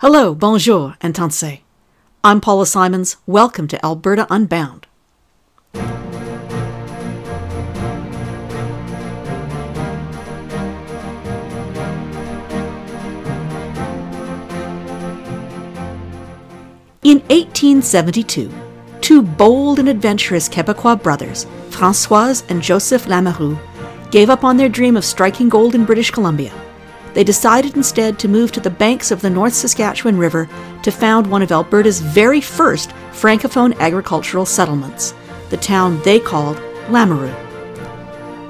Hello, bonjour, and tanse. I'm Paula Simons. Welcome to Alberta Unbound. In 1872, two bold and adventurous Quebecois brothers, Francois and Joseph Lamoureux, gave up on their dream of striking gold in British Columbia they decided instead to move to the banks of the North Saskatchewan River to found one of Alberta's very first Francophone agricultural settlements, the town they called Lamoureux.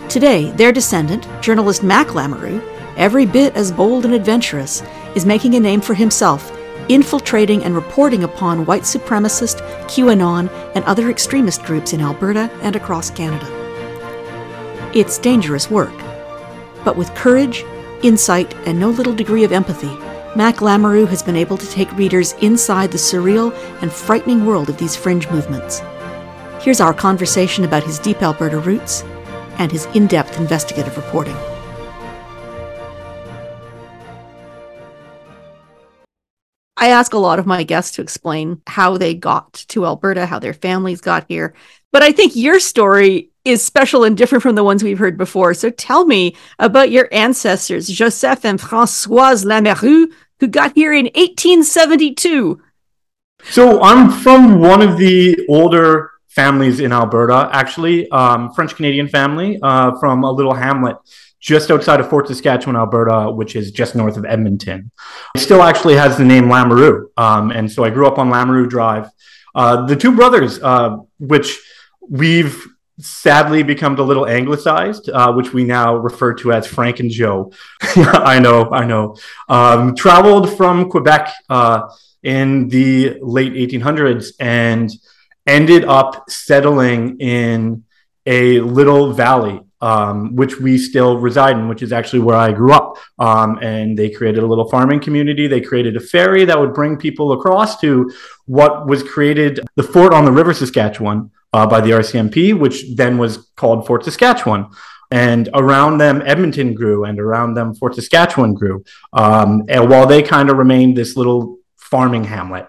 Today, their descendant, journalist Mac Lamoureux, every bit as bold and adventurous, is making a name for himself, infiltrating and reporting upon white supremacist, QAnon, and other extremist groups in Alberta and across Canada. It's dangerous work, but with courage insight, and no little degree of empathy, Mac Lamoureux has been able to take readers inside the surreal and frightening world of these fringe movements. Here's our conversation about his deep Alberta roots and his in depth investigative reporting. I ask a lot of my guests to explain how they got to Alberta, how their families got here. But I think your story is special and different from the ones we've heard before. So tell me about your ancestors, Joseph and Françoise Lamoureux, who got here in 1872. So I'm from one of the older families in Alberta, actually, um, French Canadian family uh, from a little hamlet just outside of Fort Saskatchewan, Alberta, which is just north of Edmonton. It still actually has the name Lamoureux. Um, and so I grew up on Lamoureux Drive. Uh, the two brothers, uh, which we've sadly become a little anglicized, uh, which we now refer to as Frank and Joe. I know, I know. Um, traveled from Quebec uh, in the late 1800s and ended up settling in a little valley. Um, which we still reside in, which is actually where I grew up. Um, and they created a little farming community. They created a ferry that would bring people across to what was created the fort on the River Saskatchewan, uh, by the RCMP, which then was called Fort Saskatchewan. And around them, Edmonton grew, and around them, Fort Saskatchewan grew. Um, and while they kind of remained this little farming hamlet,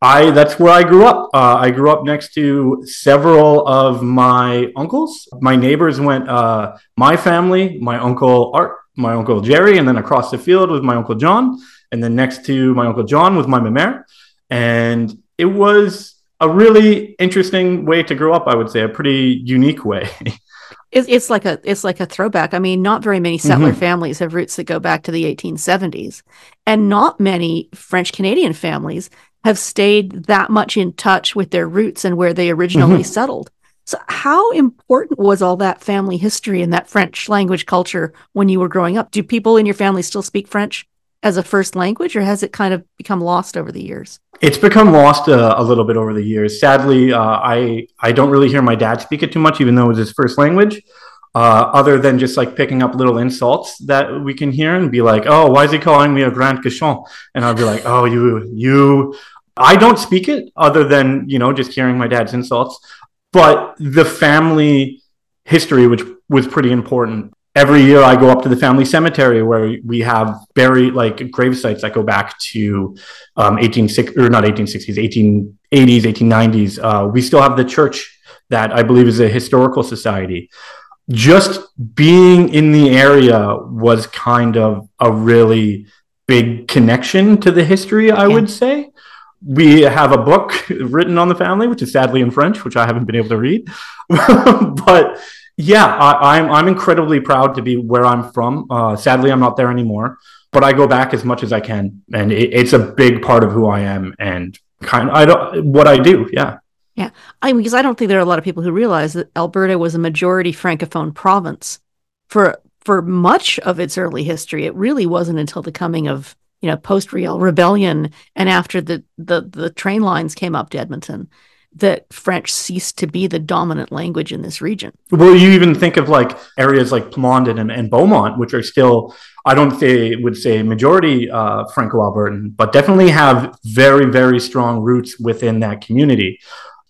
I that's where I grew up. Uh, I grew up next to several of my uncles. My neighbors went uh, my family, my uncle Art, my uncle Jerry, and then across the field was my uncle John, and then next to my uncle John was my mère. And it was a really interesting way to grow up. I would say a pretty unique way. it's, it's like a it's like a throwback. I mean, not very many settler mm-hmm. families have roots that go back to the 1870s, and not many French Canadian families have stayed that much in touch with their roots and where they originally mm-hmm. settled. So, how important was all that family history and that French language culture when you were growing up? Do people in your family still speak French? As a first language, or has it kind of become lost over the years? It's become lost uh, a little bit over the years. Sadly, uh, I I don't really hear my dad speak it too much, even though it was his first language. Uh, other than just like picking up little insults that we can hear and be like, "Oh, why is he calling me a grand cochon?" And I'll be like, "Oh, you you." I don't speak it other than you know just hearing my dad's insults, but the family history, which was pretty important, every year I go up to the family cemetery where we have buried like grave sites that go back to um, 18 or not 1860s, 1880s, 1890s. Uh, we still have the church that I believe is a historical society. Just being in the area was kind of a really big connection to the history, I yeah. would say. We have a book written on the family, which is sadly in French, which I haven't been able to read. but yeah, I, am I'm, I'm incredibly proud to be where I'm from. Uh, sadly, I'm not there anymore, but I go back as much as I can, and it, it's a big part of who I am and kind of I don't what I do. Yeah. Yeah, I mean, because I don't think there are a lot of people who realize that Alberta was a majority francophone province for for much of its early history. It really wasn't until the coming of you know post Riel rebellion and after the the the train lines came up to Edmonton that French ceased to be the dominant language in this region. Well, you even think of like areas like Plamondon and, and Beaumont, which are still, I don't say would say majority uh, Franco-Albertan, but definitely have very, very strong roots within that community.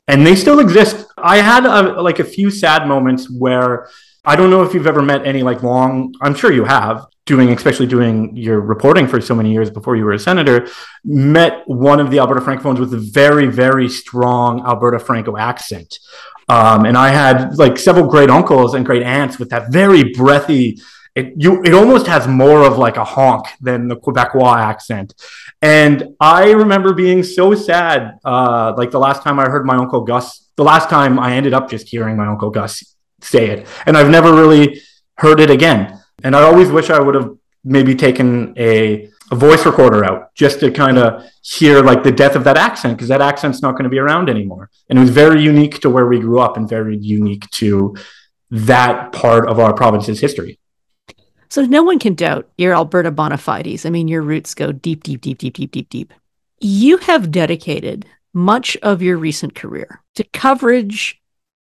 And they still exist. I had a, like a few sad moments where I don't know if you've ever met any like long, I'm sure you have, doing, especially doing your reporting for so many years before you were a senator, met one of the Alberta Francophones with a very, very strong Alberta Franco accent. Um, and I had like several great uncles and great aunts with that very breathy. It you it almost has more of like a honk than the Quebecois accent. And I remember being so sad. Uh, like the last time I heard my uncle Gus, the last time I ended up just hearing my uncle Gus say it, and I've never really heard it again. And I always wish I would have maybe taken a, a voice recorder out just to kind of hear like the death of that accent because that accent's not going to be around anymore. And it was very unique to where we grew up and very unique to that part of our province's history. So no one can doubt your Alberta bona fides. I mean, your roots go deep, deep, deep, deep, deep, deep, deep. You have dedicated much of your recent career to coverage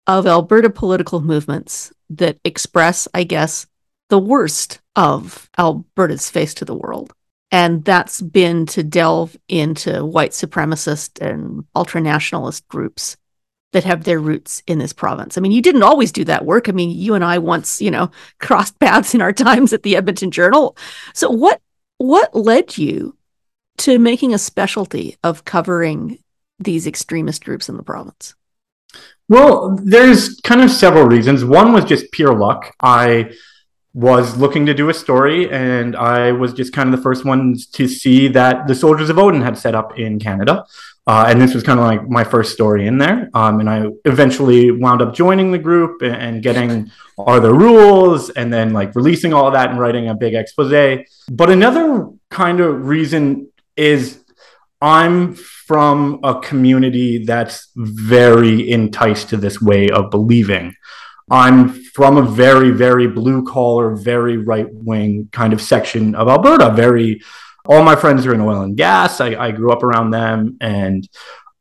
of Alberta political movements that express, I guess, the worst of Alberta's face to the world. And that's been to delve into white supremacist and ultranationalist groups that have their roots in this province. I mean, you didn't always do that work. I mean, you and I once, you know, crossed paths in our times at the Edmonton Journal. So what what led you to making a specialty of covering these extremist groups in the province? Well, there's kind of several reasons. One was just pure luck. I was looking to do a story, and I was just kind of the first ones to see that the Soldiers of Odin had set up in Canada. Uh, and this was kind of like my first story in there. Um, and I eventually wound up joining the group and, and getting all the rules and then like releasing all of that and writing a big expose. But another kind of reason is I'm from a community that's very enticed to this way of believing. I'm from a very, very blue collar, very right wing kind of section of Alberta. Very, all my friends are in oil and gas. I, I grew up around them, and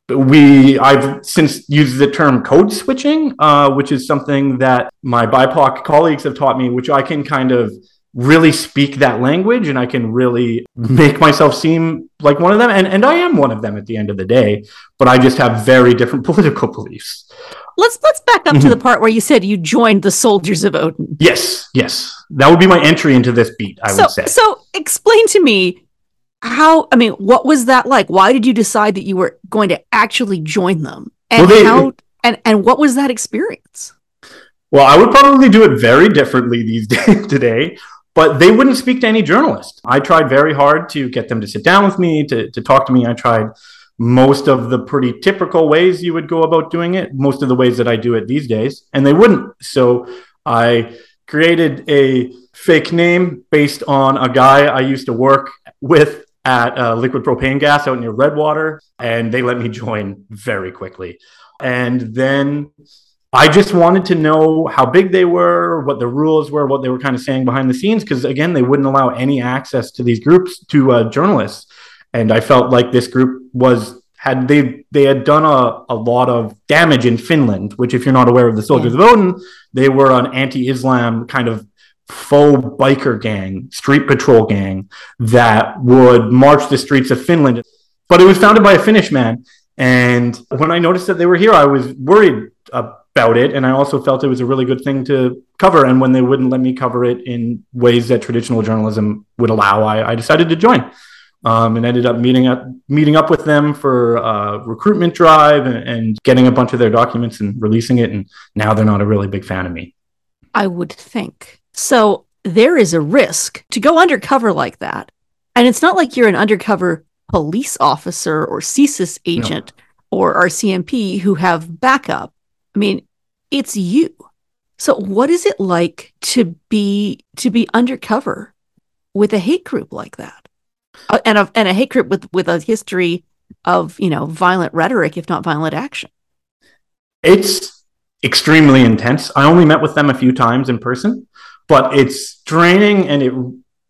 we I've since used the term code switching, uh, which is something that my BIPOC colleagues have taught me, which I can kind of really speak that language and I can really make myself seem like one of them. And, and I am one of them at the end of the day, but I just have very different political beliefs let's let's back up mm-hmm. to the part where you said you joined the soldiers of Odin. Yes, yes, that would be my entry into this beat. I so, would say. So, explain to me how. I mean, what was that like? Why did you decide that you were going to actually join them? And well, they, how? And and what was that experience? Well, I would probably do it very differently these days today. But they wouldn't speak to any journalist. I tried very hard to get them to sit down with me, to, to talk to me. I tried most of the pretty typical ways you would go about doing it, most of the ways that I do it these days, and they wouldn't. So I created a fake name based on a guy I used to work with at uh, Liquid Propane Gas out near Redwater, and they let me join very quickly. And then I just wanted to know how big they were, what the rules were, what they were kind of saying behind the scenes, because again, they wouldn't allow any access to these groups to uh, journalists and I felt like this group was had they they had done a, a lot of damage in Finland, which if you're not aware of the Soldiers yeah. of Odin, they were an anti-Islam kind of faux biker gang, street patrol gang that would march the streets of Finland. But it was founded by a Finnish man. And when I noticed that they were here, I was worried about it. And I also felt it was a really good thing to cover. And when they wouldn't let me cover it in ways that traditional journalism would allow, I, I decided to join um, and ended up meeting up meeting up with them for a recruitment drive and, and getting a bunch of their documents and releasing it. And now they're not a really big fan of me. I would think so. There is a risk to go undercover like that, and it's not like you're an undercover police officer or CSIS agent no. or RCMP who have backup. I mean, it's you. So what is it like to be to be undercover with a hate group like that? Uh, and a and a hate group with with a history of you know violent rhetoric, if not violent action. It's extremely intense. I only met with them a few times in person, but it's draining and it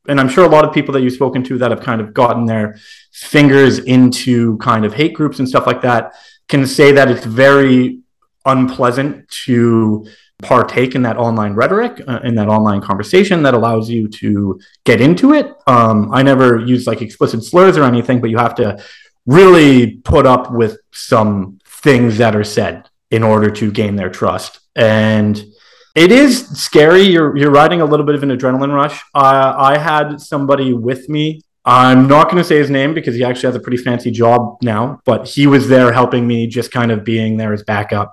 and I'm sure a lot of people that you've spoken to that have kind of gotten their fingers into kind of hate groups and stuff like that can say that it's very unpleasant to partake in that online rhetoric uh, in that online conversation that allows you to get into it um, i never use like explicit slurs or anything but you have to really put up with some things that are said in order to gain their trust and It is scary. You're you're riding a little bit of an adrenaline rush. Uh, I had somebody with me. I'm not going to say his name because he actually has a pretty fancy job now, but he was there helping me, just kind of being there as backup.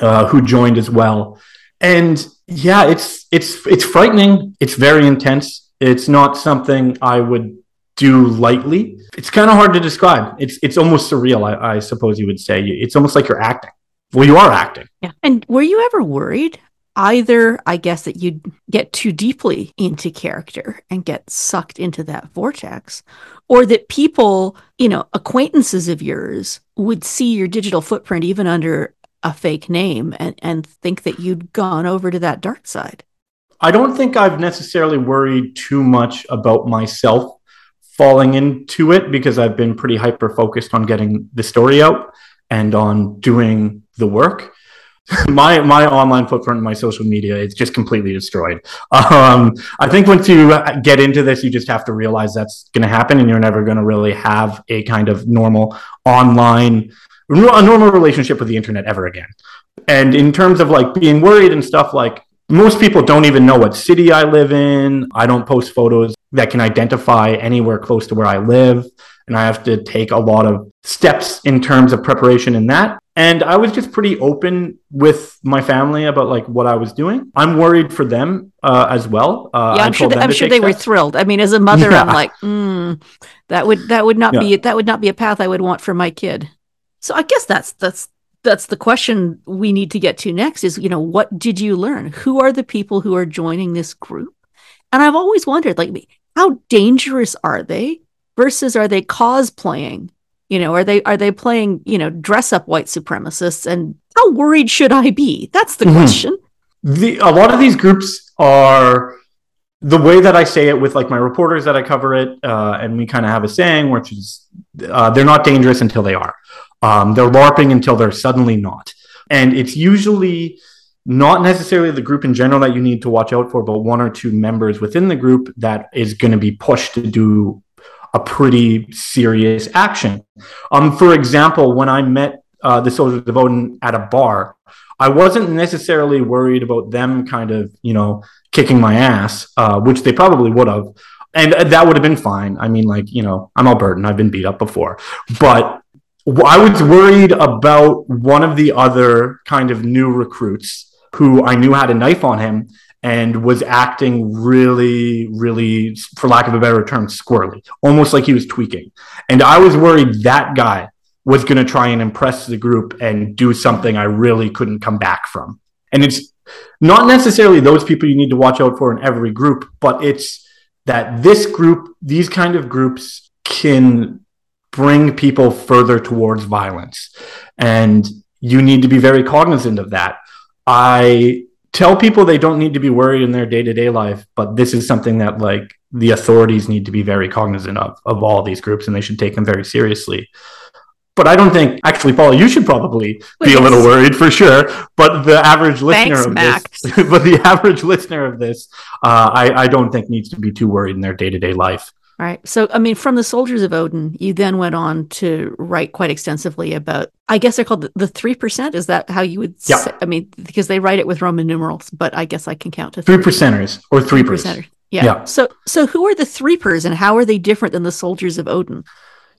Uh, who joined as well, and yeah, it's it's it's frightening. It's very intense. It's not something I would do lightly. It's kind of hard to describe. It's it's almost surreal, I, I suppose you would say. It's almost like you're acting. Well, you are acting. Yeah. And were you ever worried either I guess that you'd get too deeply into character and get sucked into that vortex, or that people, you know, acquaintances of yours would see your digital footprint even under a fake name and, and think that you'd gone over to that dark side. I don't think I've necessarily worried too much about myself falling into it because I've been pretty hyper focused on getting the story out and on doing the work. my my online footprint, and my social media, it's just completely destroyed. Um, I think once you get into this, you just have to realize that's going to happen, and you're never going to really have a kind of normal online, a normal relationship with the internet ever again. And in terms of like being worried and stuff, like most people don't even know what city I live in. I don't post photos that can identify anywhere close to where I live. And I have to take a lot of steps in terms of preparation in that. And I was just pretty open with my family about like what I was doing. I'm worried for them uh, as well. Uh, yeah, I'm sure. I'm sure they steps. were thrilled. I mean, as a mother, yeah. I'm like, mm, that would that would not yeah. be that would not be a path I would want for my kid. So I guess that's that's that's the question we need to get to next. Is you know what did you learn? Who are the people who are joining this group? And I've always wondered, like, how dangerous are they versus are they cosplaying you know, are they are they playing, you know, dress up white supremacists and how worried should I be? That's the mm-hmm. question. The a lot of these groups are the way that I say it with like my reporters that I cover it, uh, and we kind of have a saying, which is uh, they're not dangerous until they are. Um, they're LARPing until they're suddenly not. And it's usually not necessarily the group in general that you need to watch out for, but one or two members within the group that is going to be pushed to do a pretty serious action. Um, for example, when I met uh, the soldiers of Odin at a bar, I wasn't necessarily worried about them kind of, you know, kicking my ass, uh, which they probably would have. And that would have been fine. I mean, like, you know, I'm Albertan, I've been beat up before. But I was worried about one of the other kind of new recruits who I knew had a knife on him and was acting really, really, for lack of a better term, squirrely, almost like he was tweaking. And I was worried that guy was going to try and impress the group and do something I really couldn't come back from. And it's not necessarily those people you need to watch out for in every group, but it's that this group, these kind of groups can bring people further towards violence. And you need to be very cognizant of that. I tell people they don't need to be worried in their day-to-day life but this is something that like the authorities need to be very cognizant of of all these groups and they should take them very seriously but I don't think actually, Paul, you should probably be a little worried for sure. But the average listener Thanks, of Max. this, but the average listener of this, uh, I, I don't think needs to be too worried in their day to day life. All right. So, I mean, from the Soldiers of Odin, you then went on to write quite extensively about, I guess they're called the, 3%. Is that how you would yeah. say? I mean, because they write it with Roman numerals, but I guess I can count to three percenters or three percenters. Yeah. yeah. So, so who are the Threepers and how are they different than the Soldiers of Odin?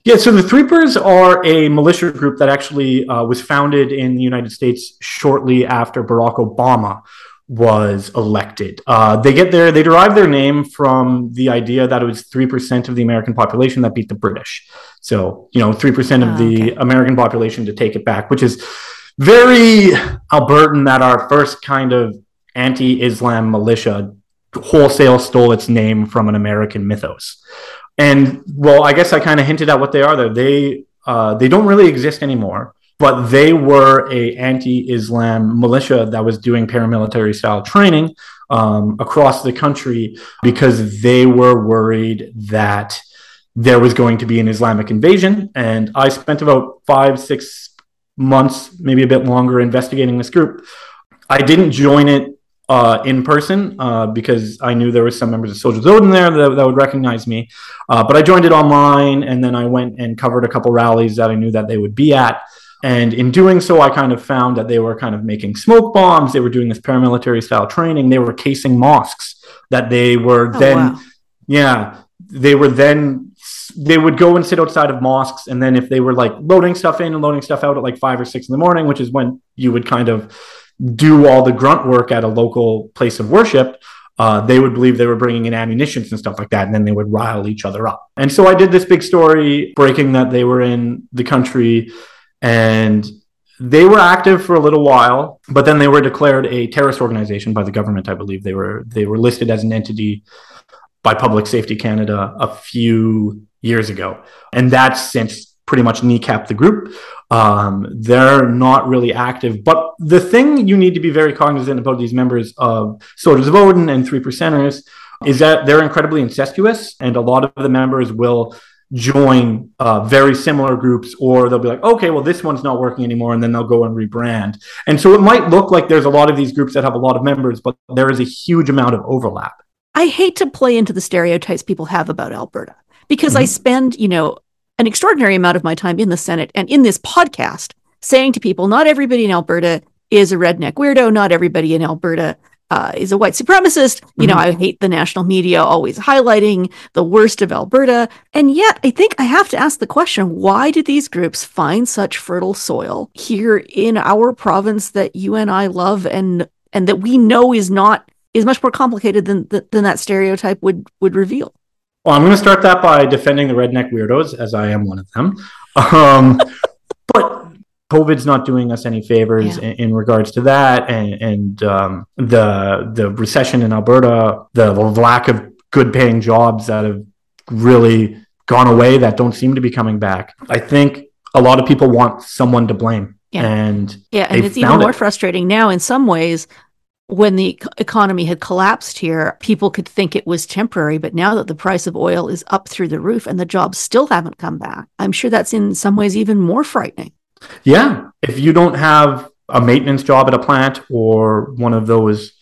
Yeah, so the Threepers are a militia group that actually uh, was founded in the United States shortly after Barack Obama was elected. Uh, they get their they derive their name from the idea that it was three percent of the American population that beat the British. So you know, three percent of oh, the okay. American population to take it back, which is very Albertan. That our first kind of anti-Islam militia wholesale stole its name from an American mythos. And well, I guess I kind of hinted at what they are. There, they uh, they don't really exist anymore but they were a anti-Islam militia that was doing paramilitary style training um, across the country because they were worried that there was going to be an Islamic invasion. And I spent about five, six months, maybe a bit longer, investigating this group. I didn't join it uh, in person uh, because I knew there was some members of Soldiers Odin there that, that would recognize me. Uh, but I joined it online, and then I went and covered a couple rallies that I knew that they would be at. And in doing so, I kind of found that they were kind of making smoke bombs. They were doing this paramilitary style training. They were casing mosques that they were Oh, then, wow. yeah, they were then, they would go and sit outside of mosques. And then if they were like loading stuff in and loading stuff out at like five or six in the morning, which is when you would kind of do all the grunt work at a local place of worship, uh, they would believe they were bringing in ammunitions and stuff like that, and then they would rile each other up. And so I did this big story breaking that they were in the country, and they were active for a little while, but then they were declared a terrorist organization by the government. I believe they were they were listed as an entity by Public Safety Canada a few years ago, and that's since pretty much kneecapped the group. Um, they're not really active. But the thing you need to be very cognizant about these members of Soldiers of Odin and Three Percenters is that they're incredibly incestuous, and a lot of the members will join uh, very similar groups, or they'll be like, okay, well, this one's not working anymore, and then they'll go and rebrand. And so it might look like there's a lot of these groups that have a lot of members, but there is a huge amount of overlap. I hate to play into the stereotypes people have about Alberta because I Mhm. spend, you know, an extraordinary amount of my time in the Senate and in this podcast saying to people, not everybody in Alberta is a redneck weirdo. Not everybody in Alberta uh, is a white supremacist. You know, Mhm. I hate the national media always highlighting the worst of Alberta. And yet, I think I have to ask the question why do these groups find such fertile soil here in our province that you and I love and and that we know is not is much more complicated than than that stereotype would would reveal. Well, I'm going to start that by defending the redneck weirdos, as I am one of them. Um, but COVID's not doing us any favors Yeah. in, in regards to that, and, and um, the the recession in Alberta, the lack of good paying jobs that have really gone away that don't seem to be coming back. I think a lot of people want someone to blame, Yeah. and Yeah, and it's even more it. frustrating now in some ways when the economy had collapsed here, people could think it was temporary, but now that the price of oil is up through the roof and the jobs still haven't come back, I'm sure that's in some ways even more frightening. Yeah. If you don't have a maintenance job at a plant or one of those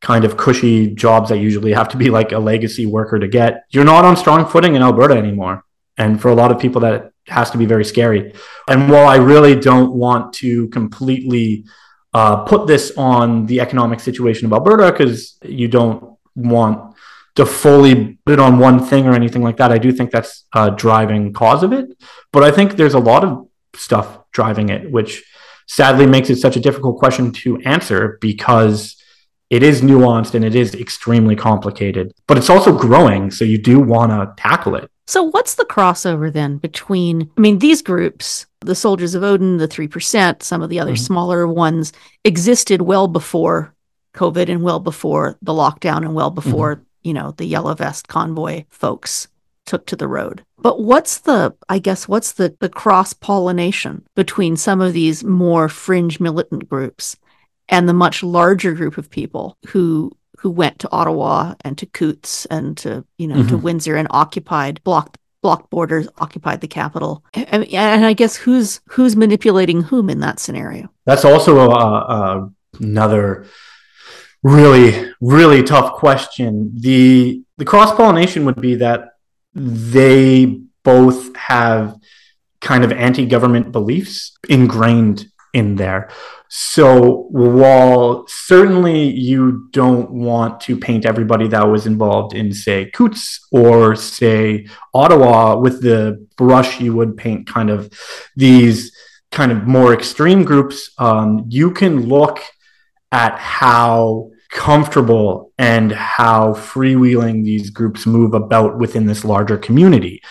kind of cushy jobs that usually have to be like a legacy worker to get, you're not on strong footing in Alberta anymore. And for a lot of people, that has to be very scary. And while I really don't want to completely uh, put this on the economic situation of Alberta, because you don't want to fully put it on one thing or anything like that, I do think that's a driving cause of it. But I think there's a lot of stuff driving it, which sadly makes it such a difficult question to answer because it is nuanced and it is extremely complicated, but it's also growing. So you do want to tackle it. So, what's the crossover then between, I mean, these groups, the Soldiers of Odin, the 3%, some of the other Mhm. smaller ones, existed well before COVID and well before the lockdown and well before, you know, the Yellow Vest convoy folks took to the road. But what's the, I guess, what's the, the cross pollination between some of these more fringe militant groups and the much larger group of people who who went to Ottawa and to Coots and to you know to Mhm. Windsor and occupied blocked blocked borders, occupied the capital. And, and I guess who's who's manipulating whom in that scenario? That's also a, a, another really, really tough question. The the cross pollination would be that they both have kind of anti government beliefs ingrained in there. So while certainly you don't want to paint everybody that was involved in, say, Coots or say Ottawa with the brush you would paint kind of these kind of more extreme groups, um, you can look at how comfortable and how freewheeling these groups move about within this larger community.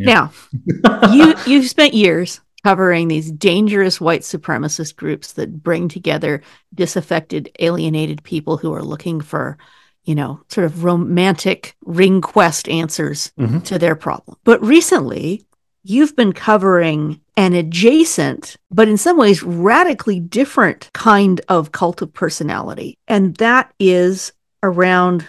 Now, you you've spent years covering these dangerous white supremacist groups that bring together disaffected, alienated people who are looking for, you know, sort of romantic ring quest answers Mhm. to their problem. But recently, you've been covering an adjacent, but in some ways radically different kind of cult of personality. And that is around, I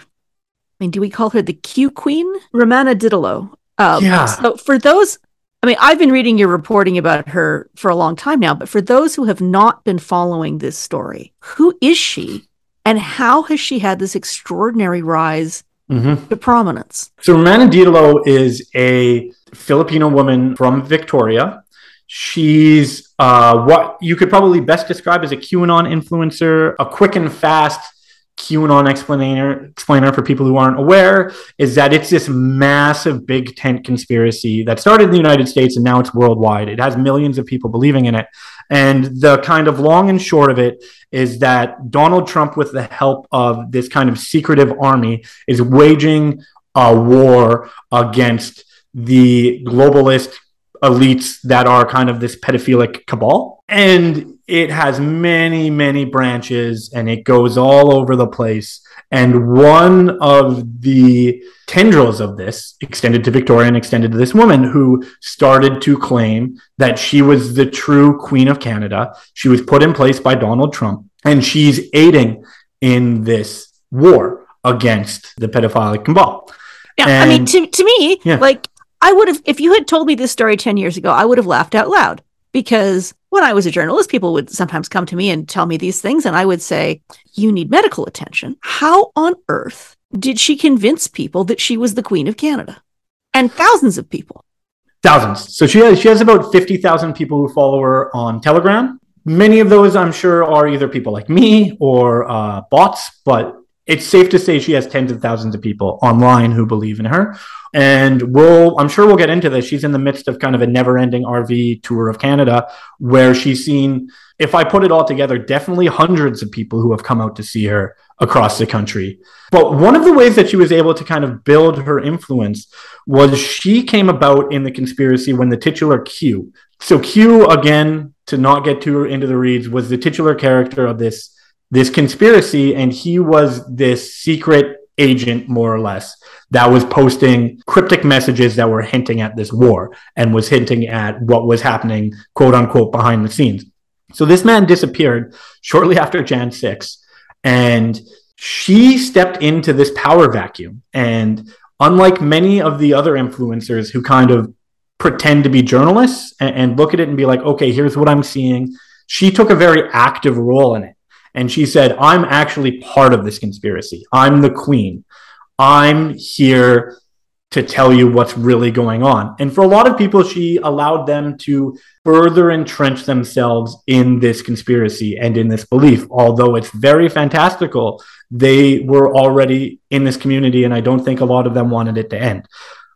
mean, do we call her the Q Queen? Romana Didulo. Um, Yeah. So for those, I mean, I've been reading your reporting about her for a long time now, but for those who have not been following this story, who is she and how has she had this extraordinary rise Mhm. to prominence? So Romana Didulo is a Filipino woman from Victoria. She's uh, what you could probably best describe as a QAnon influencer, a quick and fast QAnon explainer explainer for people who aren't aware is that it's this massive big tent conspiracy that started in the United States and now it's worldwide. It has millions of people believing in it. And the kind of long and short of it is that Donald Trump, with the help of this kind of secretive army, is waging a war against the globalist elites that are kind of this pedophilic cabal. And it has many, many branches and it goes all over the place. And one of the tendrils of this extended to Victoria and extended to this woman who started to claim that she was the true Queen of Canada. She was put in place by Donald Trump and she's aiding in this war against the pedophilic cabal. Yeah, and, I mean, to, to me, yeah. like I would have, if you had told me this story 10 years ago, I would have laughed out loud because when I was a journalist, people would sometimes come to me and tell me these things, and I would say, You need medical attention. How on earth did she convince people that she was the Queen of Canada? And thousands of people. Thousands. So she has she has about 50,000 people who follow her on Telegram. Many of those, I'm sure, are either people like me or uh, bots, but it's safe to say she has tens of thousands of people online who believe in her and we'll, I'm sure we'll get into this. She's in the midst of kind of a never ending RV tour of Canada where she's seen, if I put it all together, definitely hundreds of people who have come out to see her across the country. But one of the ways that she was able to kind of build her influence was she came about in the conspiracy when the titular Q. So Q, again, to not get too into the reads, was the titular character of this this conspiracy, and he was this secret agent, more or less, that was posting cryptic messages that were hinting at this war and was hinting at what was happening, quote unquote, behind the scenes. So this man disappeared shortly after Jan 6, and she stepped into this power vacuum. And unlike many of the other influencers who kind of pretend to be journalists and, and look at it and be like, okay, here's what I'm seeing, she took a very active role in it. And she said, I'm actually part of this conspiracy. I'm the queen. I'm here to tell you what's really going on. And for a lot of people, she allowed them to further entrench themselves in this conspiracy and in this belief. Although it's very fantastical, they were already in this community, and I don't think a lot of them wanted it to end.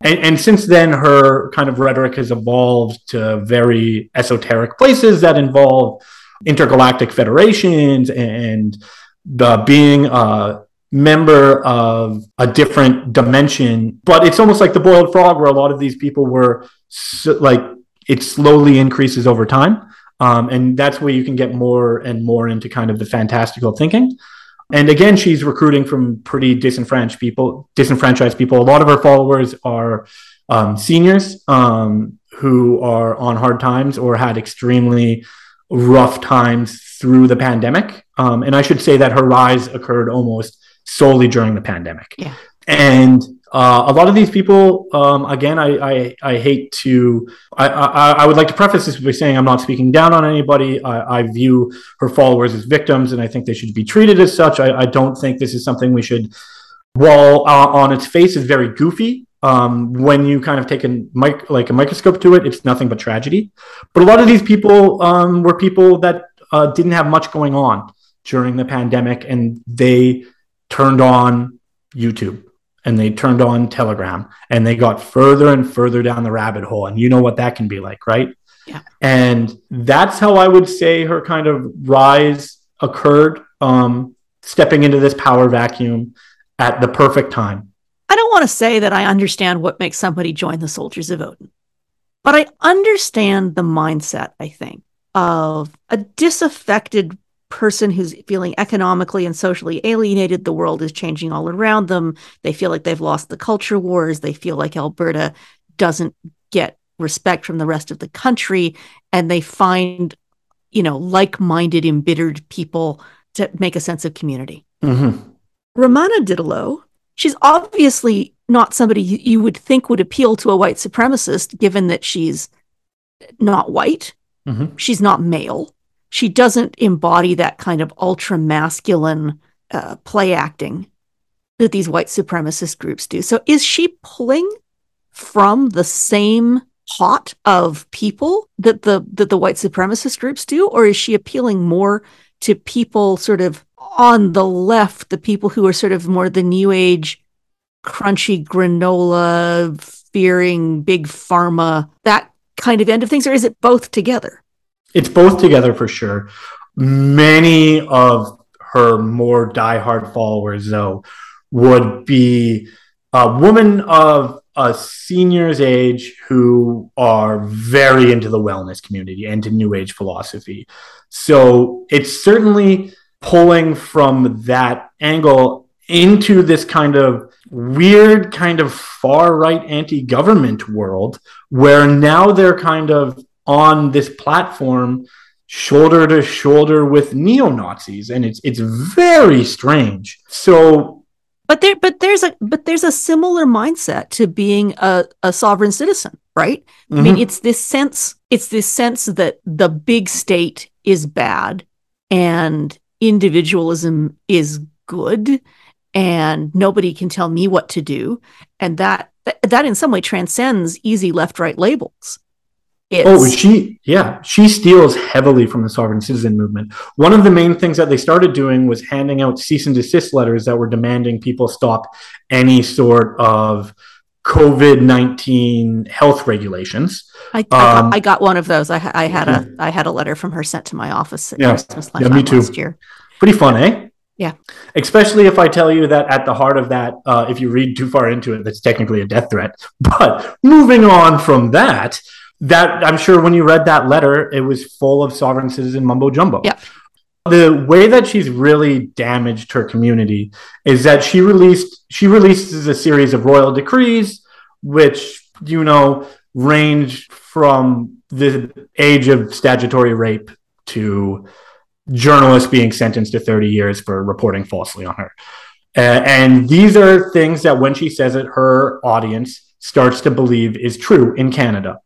And, and since then, her kind of rhetoric has evolved to very esoteric places that involve intergalactic federations and the being a member of a different dimension. But it's almost like the boiled frog, where a lot of these people were so, like it slowly increases over time. Um, and that's where you can get more and more into kind of the fantastical thinking. And again, she's recruiting from pretty disenfranchised people. Disenfranchised people. A lot of her followers are um, seniors um, who are on hard times or had extremely rough times through the pandemic. Um, and I should say that her rise occurred almost solely during the pandemic. Yeah. And uh, a lot of these people, um, again, I, I, I, hate to, I, I, I, would like to preface this by saying I'm not speaking down on anybody. I, I, view her followers as victims and I think they should be treated as such. I, I don't think this is something we should, while uh, on its face is very goofy, um, when you kind of take a mic like a microscope to it, it's nothing but tragedy. But a lot of these people um, were people that uh, didn't have much going on during the pandemic, and they turned on YouTube and they turned on Telegram, and they got further and further down the rabbit hole. And you know what that can be like, right? Yeah. And that's how I would say her kind of rise occurred, um, stepping into this power vacuum at the perfect time I don't want to say that I understand what makes somebody join the Soldiers of Odin, but I understand the mindset, I think, of a disaffected person who's feeling economically and socially alienated. The world is changing all around them. They feel like they've lost the culture wars. They feel like Alberta doesn't get respect from the rest of the country. And they find, you know, like minded, embittered people to make a sense of community. Mm-hmm. Romana Didulo she's obviously not somebody you would think would appeal to a white supremacist, given that she's not white, mm-hmm. she's not male, she doesn't embody that kind of ultra masculine uh, play acting that these white supremacist groups do. So, is she pulling from the same pot of people that the that the white supremacist groups do or is she appealing more to people sort of on the left the people who are sort of more the new age crunchy granola fearing big pharma that kind of end of things or is it both together it's both together for sure many of her more diehard followers though would be a woman of a senior's age who are very into the wellness community and to new age philosophy. So it's certainly pulling from that angle into this kind of weird, kind of far right anti government world where now they're kind of on this platform shoulder to shoulder with neo Nazis. And it's, it's very strange. So but there but there's a but there's a similar mindset to being a, a sovereign citizen right mm-hmm. i mean mm-hmm. it's this sense it's this sense that the big state is bad and individualism is good and nobody can tell me what to do and that that in some way transcends easy left right labels it's... Oh, she, yeah, she steals heavily from the sovereign citizen movement. One of the main things that they started doing was handing out cease and desist letters that were demanding people stop any sort of COVID nineteen health regulations. I, I, got, um, I, got, one of those. I, I, had a I had a letter from her sent to my office at yeah, Christmas yeah, me too. last year. Pretty fun, eh? Yeah. Especially if I tell you that at the heart of that, uh, if you read too far into it, that's technically a death threat. But moving on from that, that I'm sure when you read that letter, it was full of sovereign citizen mumbo jumbo. Yeah. The way that she's really damaged her community is that she released she releases a series of royal decrees, which you know range from the age of statutory rape to journalists being sentenced to 30 years for reporting falsely on her. Uh, and these are things that when she says it, her audience starts to believe is true in Canada.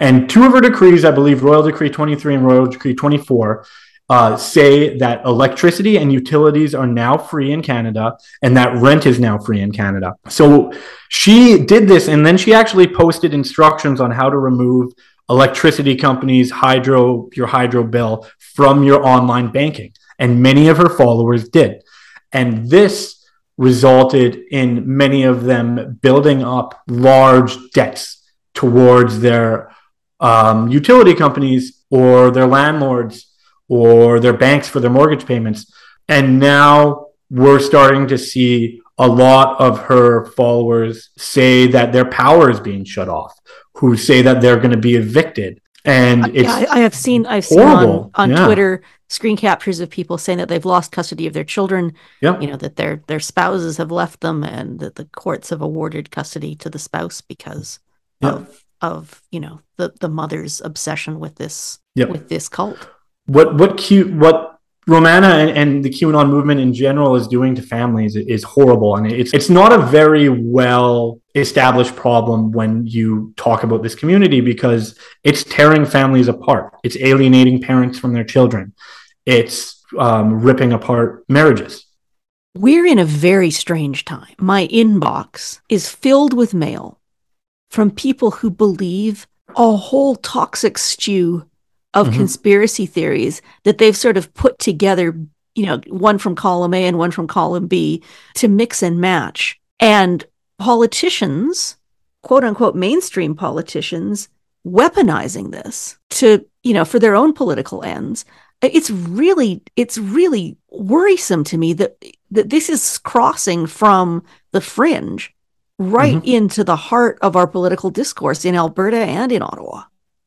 And two of her decrees, I believe Royal Decree 23 and Royal Decree 24, uh, say that electricity and utilities are now free in Canada and that rent is now free in Canada. So she did this and then she actually posted instructions on how to remove electricity companies, hydro, your hydro bill from your online banking. And many of her followers did. And this resulted in many of them building up large debts towards their um, utility companies or their landlords or their banks for their mortgage payments. And now we're starting to see a lot of her followers say that their power is being shut off, who say that they're going to be evicted. And it's yeah, I, have seen I've seen on, on yeah. Twitter screen captures of people saying that they've lost custody of their children. Yeah. You know, that their their spouses have left them and that the courts have awarded custody to the spouse because yeah. of of you know the the mother's obsession with this with this cult. What what cute what Romana and, and, the QAnon movement in general is doing to families is horrible, and it's it's not a very well established problem when you talk about this community because it's tearing families apart. It's alienating parents from their children. It's um, ripping apart marriages. We're in a very strange time. My inbox is filled with mail from people who believe a whole toxic stew of mm-hmm. conspiracy theories that they've sort of put together, you know, one from column A and one from column B to mix and match. And politicians, quote unquote, mainstream politicians, weaponizing this to, you know, for their own political ends. It's really, it's really worrisome to me that that this is crossing from the fringe right mm-hmm. into the heart of our political discourse in Alberta and in Ottawa.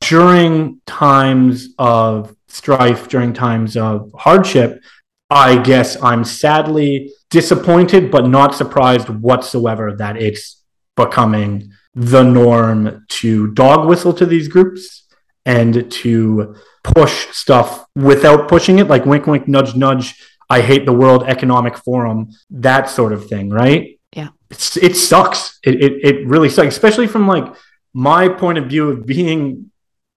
During times of strife, during times of hardship, I guess I'm sadly disappointed, but not surprised whatsoever that it's becoming the norm to dog whistle to these groups and to push stuff without pushing it, like wink, wink, nudge, nudge. I hate the World Economic Forum, that sort of thing, right? Yeah. It's, it sucks. It, it, it really sucks, especially from like my point of view of being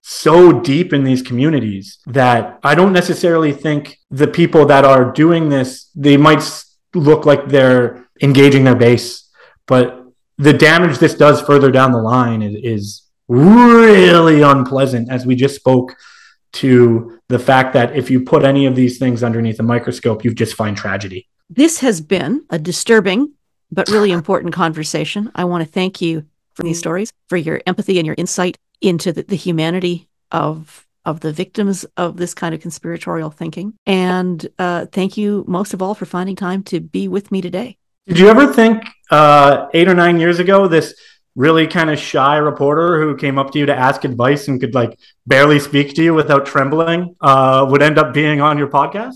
so deep in these communities that I don't necessarily think the people that are doing this, they might look like they're engaging their base, but the damage this does further down the line is, is really unpleasant as we just spoke to the fact that if you put any of these things underneath a microscope, you just find tragedy. This has been a disturbing but really important conversation. I want to thank you for these stories, for your empathy and your insight into the, the humanity of of the victims of this kind of conspiratorial thinking. And uh, thank you most of all for finding time to be with me today. Did you ever think uh, eight or nine years ago this really kind of shy reporter who came up to you to ask advice and could like barely speak to you without trembling uh, would end up being on your podcast?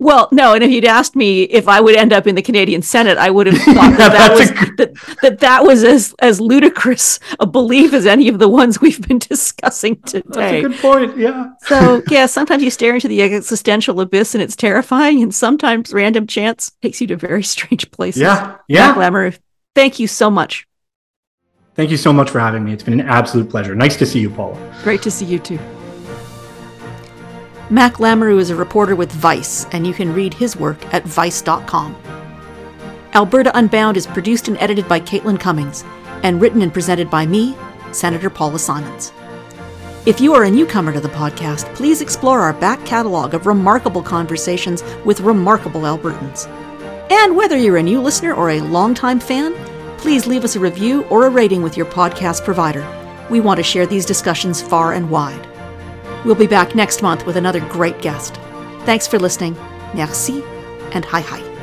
Well, no, and if you'd asked me if I would end up in the Canadian Senate, I would have thought that that was that, that that was as as ludicrous a belief as any of the ones we've been discussing today. That's a good point. Yeah. so yeah, sometimes you stare into the existential abyss and it's terrifying, and sometimes random chance takes you to very strange places. Yeah. Yeah. Glamour, thank you so much. Thank you so much for having me. It's been an absolute pleasure. Nice to see you, Paula. Great to see you too. Mack Lamoureux is a reporter with Vice, and you can read his work at vice.com. Alberta Unbound is produced and edited by Caitlin Cummings, and written and presented by me, Senator Paula Simons. If you are a newcomer to the podcast, please explore our back catalog of remarkable conversations with remarkable Albertans. And whether you're a new listener or a longtime fan, please leave us a review or a rating with your podcast provider. We want to share these discussions far and wide. We'll be back next month with another great guest. Thanks for listening. Merci and hi hi.